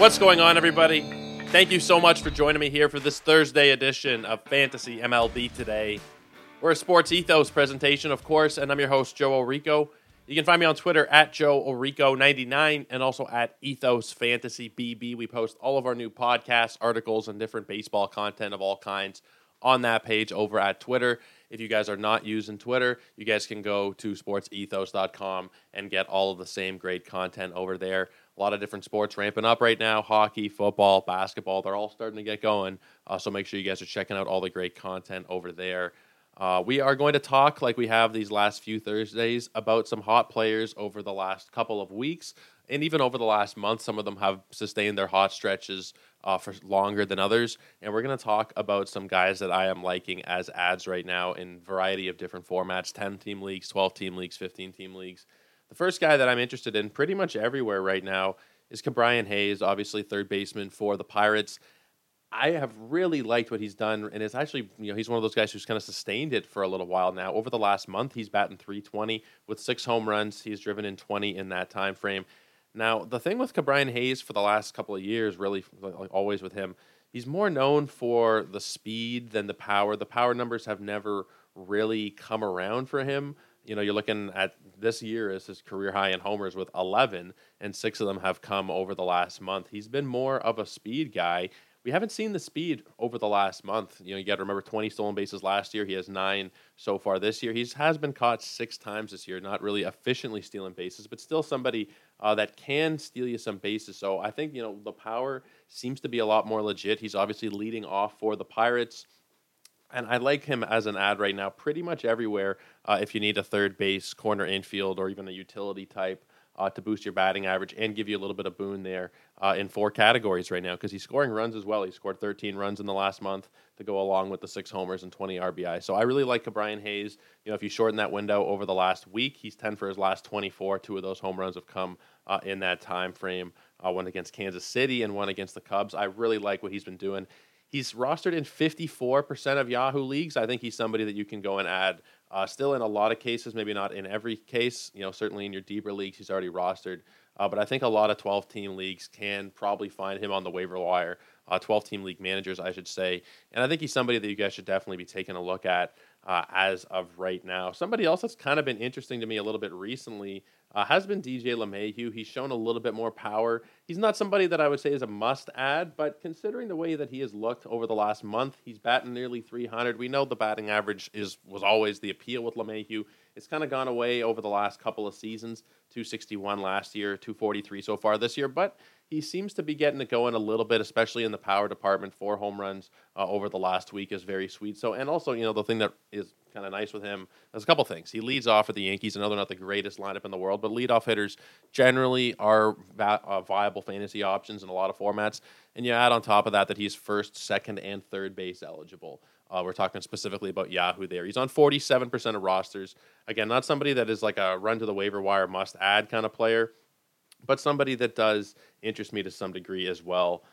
What's going on, everybody? Thank you so much for joining me here for this Thursday edition of Fantasy MLB Today. We're a sports ethos presentation, of course, and I'm your host, Joe Orico. You can find me on Twitter at Joe Orico99 and also at Ethos Fantasy BB. We post all of our new podcasts, articles, and different baseball content of all kinds on that page over at Twitter. If you guys are not using Twitter, you guys can go to sportsethos.com and get all of the same great content over there. A lot of different sports ramping up right now hockey, football, basketball. They're all starting to get going. Uh, so make sure you guys are checking out all the great content over there. Uh, we are going to talk, like we have these last few Thursdays, about some hot players over the last couple of weeks and even over the last month. Some of them have sustained their hot stretches uh, for longer than others. And we're going to talk about some guys that I am liking as ads right now in variety of different formats 10 team leagues, 12 team leagues, 15 team leagues. The first guy that I'm interested in pretty much everywhere right now is Ke'Bryan Hayes, obviously third baseman for the Pirates. I have really liked what he's done, and it's actually you know he's one of those guys who's kind of sustained it for a little while now. Over the last month, he's batting 320 with six home runs. He's driven in 20 in that time frame. Now, the thing with Ke'Bryan Hayes for the last couple of years, really, like always with him, he's more known for the speed than the power. The power numbers have never really come around for him. You know, you're looking at this year as his career high in homers with 11, and six of them have come over the last month. He's been more of a speed guy, we haven't seen the speed over the last month. You know, you got to remember 20 stolen bases last year. He has nine so far this year. He has been caught six times this year, not really efficiently stealing bases, but still somebody uh, that can steal you some bases. So I think, you know, the power seems to be a lot more legit. He's obviously leading off for the Pirates. And I like him as an ad right now pretty much everywhere uh, if you need a third base, corner infield, or even a utility type uh, to boost your batting average and give you a little bit of boon there uh, in four categories right now because he's scoring runs as well. He scored 13 runs in the last month to go along with the six homers and 20 RBI. So I really like Brian Hayes. You know, if you shorten that window over the last week, he's 10 for his last 24. Two of those home runs have come uh, in that time frame. Uh, one against Kansas City and one against the Cubs. I really like what he's been doing. He's rostered in 54% of Yahoo leagues. I think he's somebody that you can go and add uh, still, in a lot of cases, maybe not in every case, you know, certainly in your deeper leagues, he's already rostered. Uh, but I think a lot of 12 team leagues can probably find him on the waiver wire. Uh, 12 team league managers, I should say. And I think he's somebody that you guys should definitely be taking a look at uh, as of right now. Somebody else that's kind of been interesting to me a little bit recently uh, has been DJ LeMahieu. He's shown a little bit more power. He's not somebody that I would say is a must add, but considering the way that he has looked over the last month, he's batting nearly 300. We know the batting average is was always the appeal with LeMahieu. It's kind of gone away over the last couple of seasons. 261 last year, 243 so far this year, but he seems to be getting it going a little bit, especially in the power department. Four home runs uh, over the last week is very sweet. So, and also, you know, the thing that is kind of nice with him, there's a couple things. He leads off for the Yankees. I know they're not the greatest lineup in the world, but leadoff hitters generally are va- uh, viable fantasy options in a lot of formats. And you add on top of that that he's first, second, and third base eligible. Uh, we're talking specifically about Yahoo there. He's on 47% of rosters. Again, not somebody that is like a run to the waiver wire must add kind of player, but somebody that does interest me to some degree as well.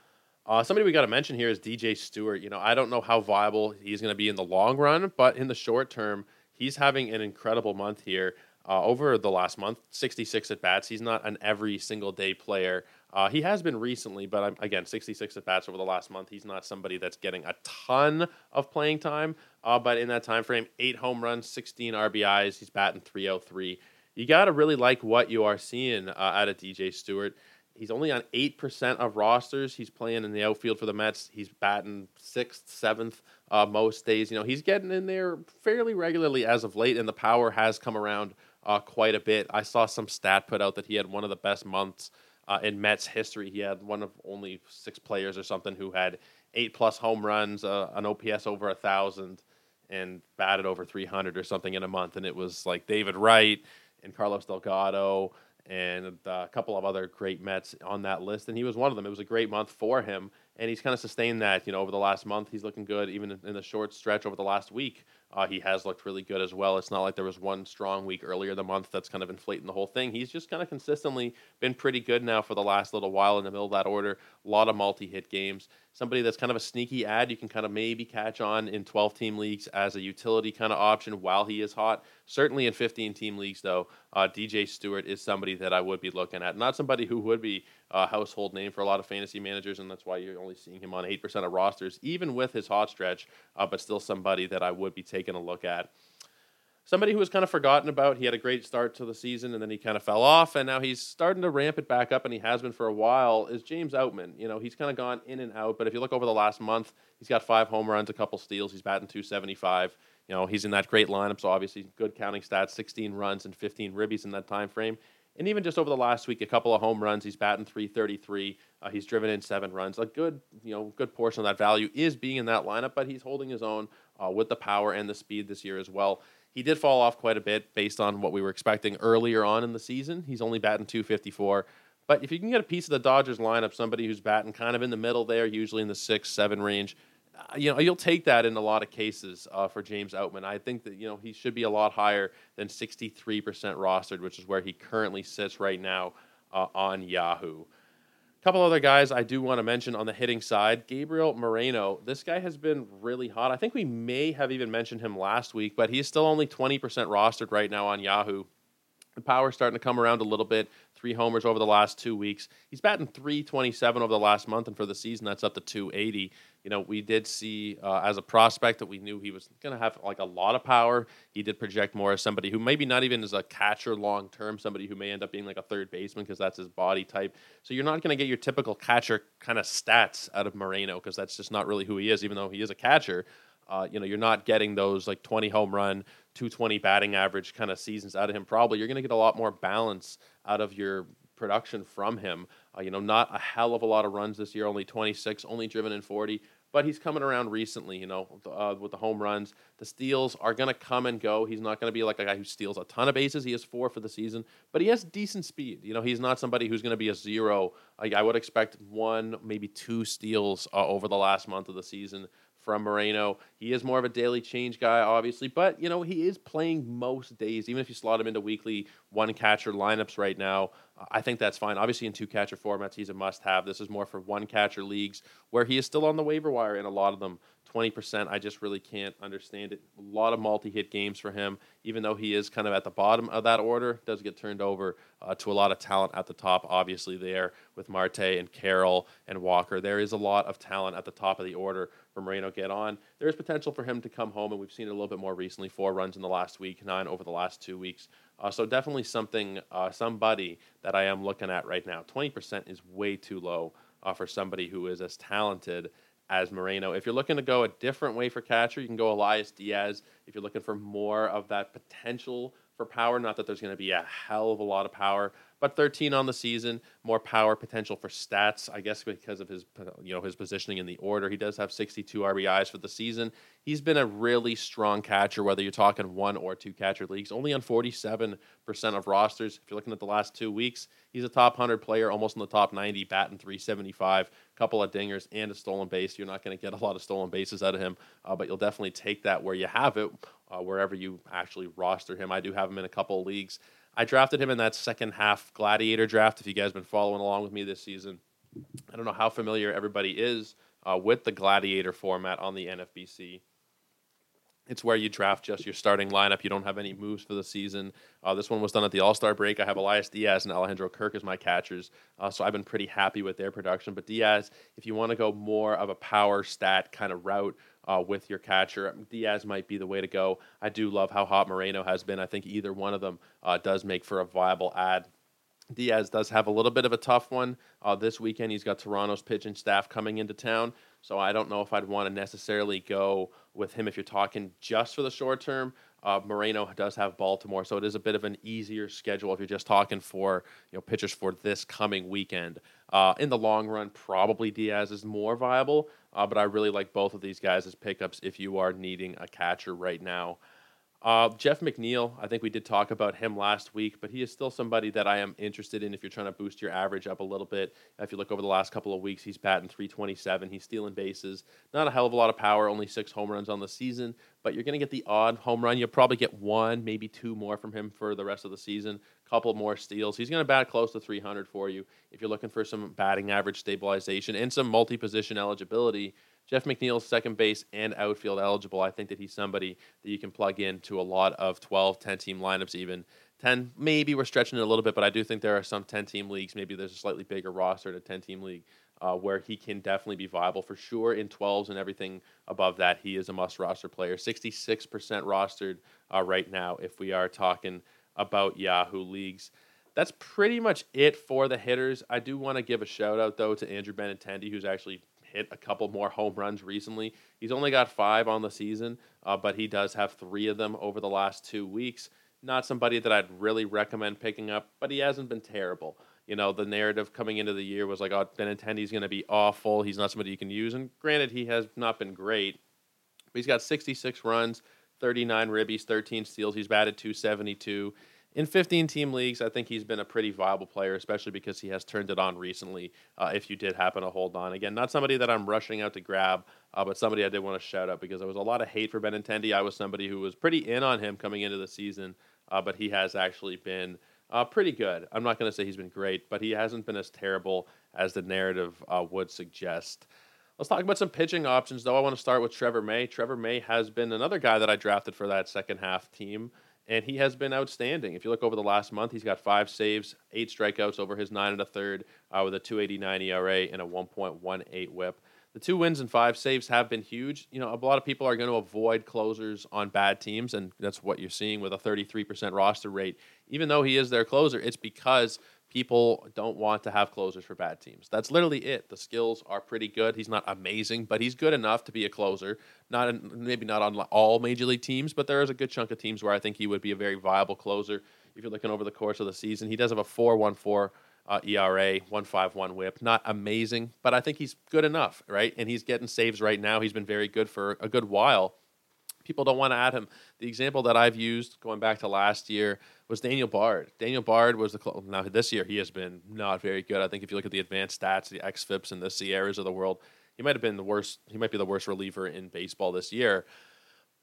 Uh, somebody we got to mention here is DJ Stewart. You know, I don't know how viable he's going to be in the long run, but in the short term, he's having an incredible month here. Uh, over the last month, 66 at bats. He's not an every single day player. Uh, he has been recently, but again, 66 at bats over the last month. He's not somebody that's getting a ton of playing time. Uh, but in that time frame, eight home runs, 16 RBIs. He's batting 303. You got to really like what you are seeing uh, out of DJ Stewart. He's only on 8% of rosters. He's playing in the outfield for the Mets. He's batting sixth, seventh uh, most days. You know, he's getting in there fairly regularly as of late, and the power has come around uh, quite a bit. I saw some stat put out that he had one of the best months uh, in Mets history. He had one of only six players or something who had eight plus home runs, uh, an OPS over a thousand, and batted over 300 or something in a month. And it was like David Wright and Carlos Delgado and a couple of other great Mets on that list, and he was one of them. It was a great month for him, and he's kind of sustained that. You know, over the last month, he's looking good. Even in the short stretch over the last week, uh, he has looked really good as well. It's not like there was one strong week earlier the month that's kind of inflating the whole thing. He's just kind of consistently been pretty good now for the last little while in the middle of that order. A lot of multi-hit games. somebody that's kind of a sneaky ad. You can kind of maybe catch on in 12 team leagues as a utility kind of option while he is hot. Certainly in 15 team leagues, though, uh, DJ Stewart is somebody that I would be looking at. Not somebody who would be a household name for a lot of fantasy managers, and that's why you're only seeing him on 8% of rosters, even with his hot stretch, uh, but still somebody that I would be taking a look at somebody who was kind of forgotten about. He had a great start to the season and then he kind of fell off, and now he's starting to ramp it back up, and he has been for a while. Is James Outman? You know, he's kind of gone in and out, but if you look over the last month, he's got five home runs, a couple steals, he's batting 275. You know, he's in that great lineup, so obviously good counting stats, 16 runs and 15 ribbies in that time frame. And even just over the last week, a couple of home runs. He's batting 333. Uh, he's driven in seven runs. A good, you know, good portion of that value is being in that lineup, but he's holding his own uh, with the power and the speed this year as well. He did fall off quite a bit based on what we were expecting earlier on in the season. He's only batting 254. But if you can get a piece of the Dodgers lineup, somebody who's batting kind of in the middle there, usually in the six, seven range, you know, you'll take that in a lot of cases uh, for James Outman. I think that you know he should be a lot higher than 63% rostered, which is where he currently sits right now uh, on Yahoo A couple other guys I do want to mention on the hitting side. Gabriel Moreno. This guy has been really hot. I think we may have even mentioned him last week, but he's still only 20% rostered right now on Yahoo. The power's starting to come around a little bit. Three homers over the last two weeks. He's batting 327 over the last month, and for the season, that's up to 280 you know, we did see uh, as a prospect that we knew he was going to have like a lot of power. He did project more as somebody who maybe not even as a catcher long term, somebody who may end up being like a third baseman because that's his body type. So you're not going to get your typical catcher kind of stats out of Moreno because that's just not really who he is, even though he is a catcher. Uh, you know, you're not getting those like 20 home run, 220 batting average kind of seasons out of him. Probably you're going to get a lot more balance out of your production from him. Uh, you know, not a hell of a lot of runs this year, only 26, only driven in 40 but he's coming around recently, you know, uh, with the home runs. The steals are going to come and go. He's not going to be like a guy who steals a ton of bases. He has four for the season, but he has decent speed. You know, he's not somebody who's going to be a zero. Like I would expect one, maybe two steals uh, over the last month of the season from Moreno. He is more of a daily change guy, obviously, but you know he is playing most days. Even if you slot him into weekly one catcher lineups right now, I think that's fine. Obviously, in two catcher formats, he's a must-have. This is more for one catcher leagues where he is still on the waiver wire in a lot of them. 20%, I just really can't understand it. A lot of multi hit games for him, even though he is kind of at the bottom of that order, does get turned over uh, to a lot of talent at the top, obviously, there with Marte and Carroll and Walker. There is a lot of talent at the top of the order for Moreno get on. There is potential for him to come home, and we've seen it a little bit more recently four runs in the last week, nine over the last two weeks. Uh, so definitely something, uh, somebody that I am looking at right now. 20% is way too low uh, for somebody who is as talented as Moreno. If you're looking to go a different way for catcher, you can go Elias Diaz. If you're looking for more of that potential for power, not that there's going to be a hell of a lot of power, but 13 on the season, more power potential for stats, I guess because of his you know his positioning in the order. He does have 62 RBIs for the season. He's been a really strong catcher whether you're talking one or two catcher leagues. Only on 47% of rosters. If you're looking at the last 2 weeks, he's a top 100 player, almost in the top 90, batting 375, couple of dingers and a stolen base. You're not going to get a lot of stolen bases out of him, uh, but you'll definitely take that where you have it, uh, wherever you actually roster him. I do have him in a couple of leagues. I drafted him in that second half gladiator draft. If you guys have been following along with me this season, I don't know how familiar everybody is uh, with the gladiator format on the NFBC. It's where you draft just your starting lineup. You don't have any moves for the season. Uh, this one was done at the All Star break. I have Elias Diaz and Alejandro Kirk as my catchers, uh, so I've been pretty happy with their production. But Diaz, if you want to go more of a power stat kind of route, uh, with your catcher. Diaz might be the way to go. I do love how hot Moreno has been. I think either one of them uh, does make for a viable ad. Diaz does have a little bit of a tough one uh, this weekend. He's got Toronto's pitching staff coming into town, so I don't know if I'd want to necessarily go with him if you're talking just for the short term. Uh, Moreno does have Baltimore, so it is a bit of an easier schedule if you're just talking for you know pitchers for this coming weekend. Uh, in the long run, probably Diaz is more viable, uh, but I really like both of these guys as pickups if you are needing a catcher right now. Uh, Jeff McNeil, I think we did talk about him last week, but he is still somebody that I am interested in if you're trying to boost your average up a little bit. If you look over the last couple of weeks, he's batting 327. He's stealing bases. Not a hell of a lot of power, only six home runs on the season, but you're going to get the odd home run. You'll probably get one, maybe two more from him for the rest of the season. A couple more steals. He's going to bat close to 300 for you if you're looking for some batting average stabilization and some multi position eligibility Jeff McNeil's second base and outfield eligible. I think that he's somebody that you can plug into a lot of 12, 10 team lineups, even 10. Maybe we're stretching it a little bit, but I do think there are some 10 team leagues. Maybe there's a slightly bigger roster a 10 team league uh, where he can definitely be viable for sure. In 12s and everything above that, he is a must roster player. 66% rostered uh, right now if we are talking about Yahoo leagues that's pretty much it for the hitters. I do want to give a shout out though to Andrew Benintendi, who's actually hit a couple more home runs recently. He's only got five on the season, uh, but he does have three of them over the last two weeks. Not somebody that I'd really recommend picking up, but he hasn't been terrible. You know, the narrative coming into the year was like, oh, Benintendi's going to be awful. He's not somebody you can use. And granted, he has not been great, but he's got 66 runs, 39 ribbies, 13 steals. He's batted 272 in 15 team leagues, I think he's been a pretty viable player, especially because he has turned it on recently. Uh, if you did happen to hold on, again, not somebody that I'm rushing out to grab, uh, but somebody I did want to shout out because there was a lot of hate for Benintendi. I was somebody who was pretty in on him coming into the season, uh, but he has actually been uh, pretty good. I'm not going to say he's been great, but he hasn't been as terrible as the narrative uh, would suggest. Let's talk about some pitching options, though. I want to start with Trevor May. Trevor May has been another guy that I drafted for that second half team and he has been outstanding. If you look over the last month, he's got five saves, eight strikeouts over his nine and a third, uh, with a 2.89 ERA and a 1.18 WHIP. The two wins and five saves have been huge. You know, a lot of people are going to avoid closers on bad teams, and that's what you're seeing with a 33% roster rate. Even though he is their closer, it's because people don't want to have closers for bad teams. That's literally it. The skills are pretty good. He's not amazing, but he's good enough to be a closer. Not in, maybe not on all major league teams, but there is a good chunk of teams where I think he would be a very viable closer. If you're looking over the course of the season, he does have a 4.14 uh, ERA, 1.51 WHIP. Not amazing, but I think he's good enough, right? And he's getting saves right now. He's been very good for a good while people don't want to add him. The example that I've used going back to last year was Daniel Bard. Daniel Bard was the now this year he has been not very good. I think if you look at the advanced stats, the xFIPS and the SIERAs of the world, he might have been the worst. He might be the worst reliever in baseball this year.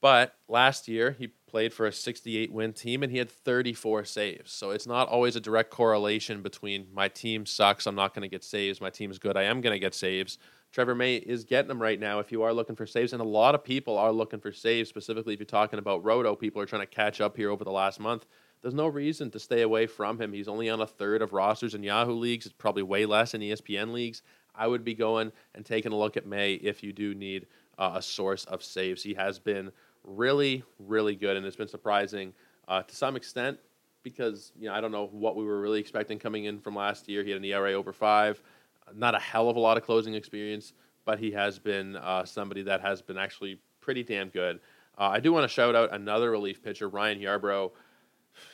But last year he played for a 68 win team and he had 34 saves. So it's not always a direct correlation between my team sucks, I'm not going to get saves. My team is good, I am going to get saves. Trevor May is getting them right now if you are looking for saves. And a lot of people are looking for saves, specifically if you're talking about Roto. People are trying to catch up here over the last month. There's no reason to stay away from him. He's only on a third of rosters in Yahoo leagues. It's probably way less in ESPN leagues. I would be going and taking a look at May if you do need uh, a source of saves. He has been really, really good, and it's been surprising uh, to some extent because you know I don't know what we were really expecting coming in from last year. He had an ERA over five not a hell of a lot of closing experience, but he has been uh, somebody that has been actually pretty damn good. Uh, I do want to shout out another relief pitcher, Ryan Yarbrough.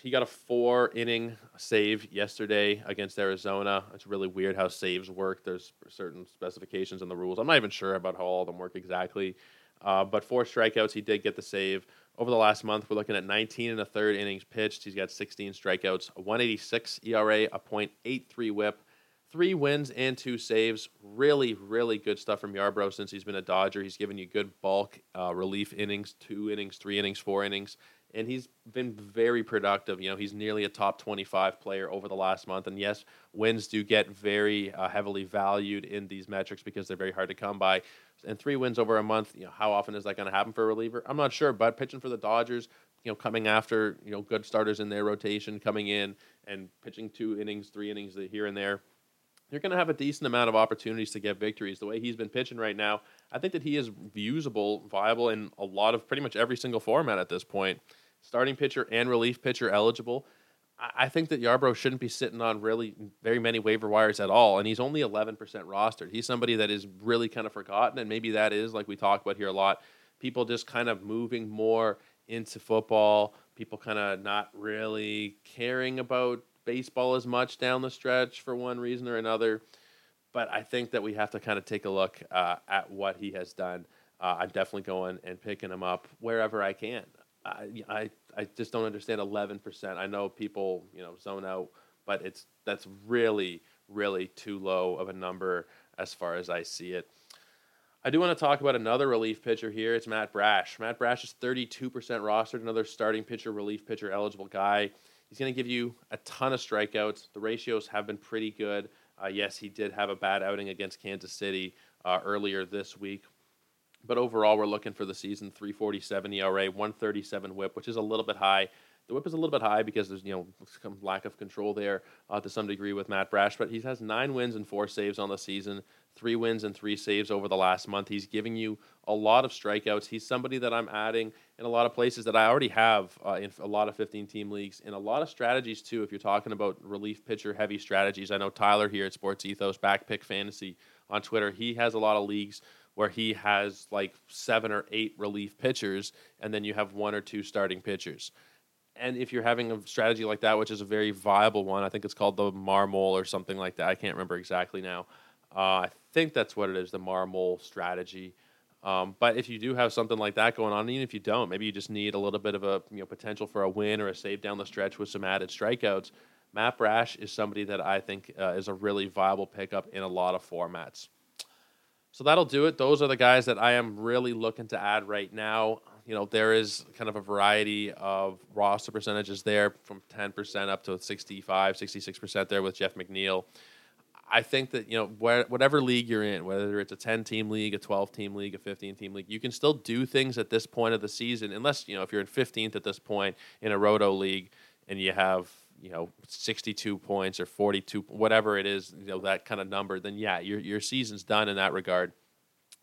He got a four inning save yesterday against Arizona. It's really weird how saves work. There's certain specifications in the rules. I'm not even sure about how all of them work exactly. Uh, but four strikeouts, he did get the save. Over the last month, we're looking at 19 and a third innings pitched. He's got 16 strikeouts, a 186 ERA, a .83 WHIP, three wins and two saves. Really, really good stuff from Yarbrough since he's been a Dodger. He's given you good bulk uh, relief innings, two innings, three innings, four innings, and he's been very productive. You know, he's nearly a top 25 player over the last month. And yes, wins do get very uh, heavily valued in these metrics because they're very hard to come by. And three wins over a month, you know, how often is that going to happen for a reliever? I'm not sure, but pitching for the Dodgers, you know, coming after, you know, good starters in their rotation, coming in and pitching two innings, three innings here and there you're going to have a decent amount of opportunities to get victories. The way he's been pitching right now, I think that he is usable, viable in a lot of pretty much every single format at this point. Starting pitcher and relief pitcher eligible. I think that Yarbrough shouldn't be sitting on really very many waiver wires at all, and he's only 11% rostered. He's somebody that is really kind of forgotten, and maybe that is like we talk about here a lot. People just kind of moving more into football. People kind of not really caring about baseball as much down the stretch for one reason or another. But I think that we have to kind of take a look uh, at what he has done. Uh, I'm definitely going and picking him up wherever I can. I, I, I just don't understand 11%. I know people, you know, zone out, but it's that's really, really too low of a number as far as I see it. I do want to talk about another relief pitcher here. It's Matt Brash. Matt Brash is 32% rostered, another starting pitcher, relief pitcher eligible guy. He's going to give you a ton of strikeouts. The ratios have been pretty good. Uh, yes, he did have a bad outing against Kansas City uh, earlier this week. But overall, we're looking for the season 347 ERA, 137 whip, which is a little bit high. The whip is a little bit high because there's you know some lack of control there uh, to some degree with Matt Brash, but he has nine wins and four saves on the season three wins and three saves over the last month. He's giving you a lot of strikeouts. He's somebody that I'm adding in a lot of places that I already have uh, in a lot of 15 team leagues, and a lot of strategies too. If you're talking about relief pitcher heavy strategies, I know Tyler here at Sports Ethos, Backpick Fantasy on Twitter, he has a lot of leagues where he has like seven or eight relief pitchers, and then you have one or two starting pitchers. And if you're having a strategy like that, which is a very viable one, I think it's called the Marmol or something like that. I can't remember exactly now. Uh, I think that's what it is, the Marmol strategy. Um, but if you do have something like that going on, even if you don't, maybe you just need a little bit of a you know potential for a win or a save down the stretch with some added strikeouts. Matt Brash is somebody that I think uh, is a really viable pickup in a lot of formats. So that'll do it. Those are the guys that I am really looking to add right now. You know, there is kind of a variety of roster percentages there from 10% up to 65, 66% there with Jeff McNeil. I think that you know whatever league you're in, whether it's a 10 team league, a 12 team league, a 15 team league, you can still do things at this point of the season, unless you know if you're in 15th at this point in a roto league and you have you know 62 points or 42 whatever it is, you know that kind of number, then yeah, your your season's done in that regard.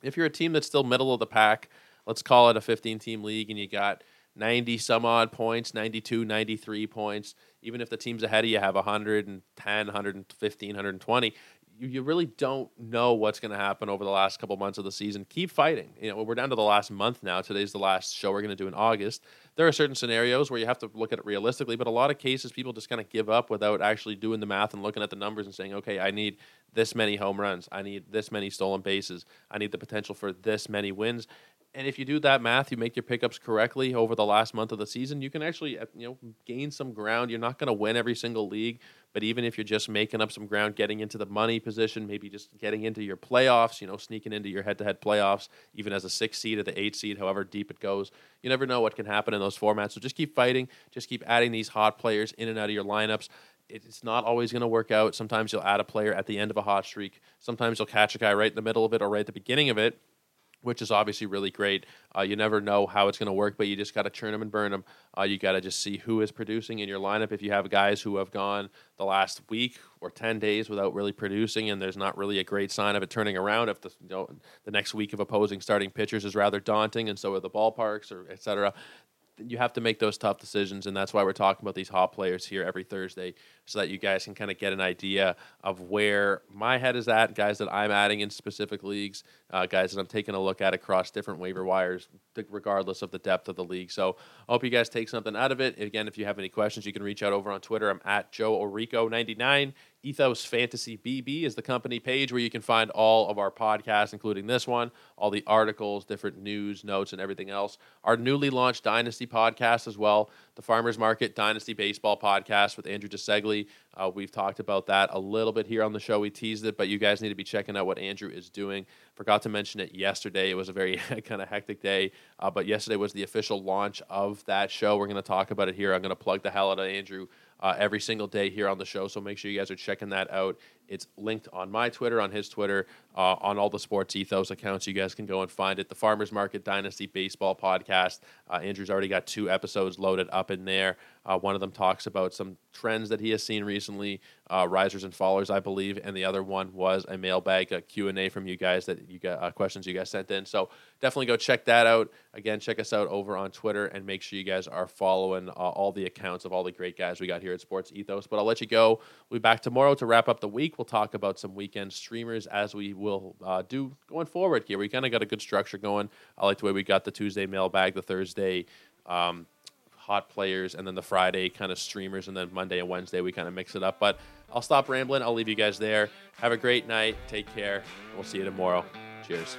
If you're a team that's still middle of the pack, let's call it a 15 team league, and you got 90 some odd points, 92, 93 points. Even if the teams ahead of you have 110, 115, 120, you, you really don't know what's going to happen over the last couple months of the season. Keep fighting. You know, we're down to the last month now. Today's the last show we're going to do in August. There are certain scenarios where you have to look at it realistically, but a lot of cases people just kind of give up without actually doing the math and looking at the numbers and saying, okay, I need this many home runs. I need this many stolen bases. I need the potential for this many wins and if you do that math, you make your pickups correctly over the last month of the season, you can actually uh, you know gain some ground. You're not going to win every single league, but even if you're just making up some ground, getting into the money position, maybe just getting into your playoffs, you know, sneaking into your head-to-head playoffs, even as a six seed or the eight seed, however deep it goes, you never know what can happen in those formats. So just keep fighting, just keep adding these hot players in and out of your lineups it's not always going to work out. Sometimes you'll add a player at the end of a hot streak. Sometimes you'll catch a guy right in the middle of it or right at the beginning of it which is obviously really great. Uh, you never know how it's going to work, but you just got to churn them and burn them. Uh, you got to just see who is producing in your lineup. If you have guys who have gone the last week or 10 days without really producing, and there's not really a great sign of it turning around, if the, you know, the next week of opposing starting pitchers is rather daunting, and so are the ballparks or et cetera, you have to make those tough decisions, and that's why we're talking about these hot players here every Thursday, so that you guys can kind of get an idea of where my head is at, guys that I'm adding in specific leagues, uh, guys that I'm taking a look at across different waiver wires, regardless of the depth of the league. So I hope you guys take something out of it. Again, if you have any questions, you can reach out over on Twitter. I'm at Joe Orico99. Ethos Fantasy BB is the company page where you can find all of our podcasts, including this one, all the articles, different news, notes, and everything else. Our newly launched Dynasty podcast as well, the Farmers Market Dynasty Baseball podcast with Andrew DeSegli. Uh, we've talked about that a little bit here on the show. We teased it, but you guys need to be checking out what Andrew is doing. Forgot to mention it yesterday. It was a very kind of hectic day, uh, but yesterday was the official launch of that show. We're going to talk about it here. I'm going to plug the hell out of Andrew uh, every single day here on the show. So make sure you guys are checking that out. It's linked on my Twitter, on his Twitter, uh, on all the Sports Ethos accounts. You guys can go and find it. The Farmers Market Dynasty Baseball Podcast. Uh, Andrew's already got two episodes loaded up in there. Uh, one of them talks about some trends that he has seen recently, uh, risers and fallers, I believe, and the other one was a mailbag a Q&A from you guys that you got uh, questions you guys sent in. So definitely go check that out. Again, check us out over on Twitter and make sure you guys are following uh, all the accounts of all the great guys we got here at Sports Ethos. But I'll let you go. We'll be back tomorrow to wrap up the week. We'll talk about some weekend streamers as we will uh, do going forward here. We kind of got a good structure going. I like the way we got the Tuesday mailbag, the Thursday. Um, hot players, and then the Friday kind of streamers, and then Monday and Wednesday we kind of mix it up. But I'll stop rambling. I'll leave you guys there. Have a great night. Take care. We'll see you tomorrow. Cheers.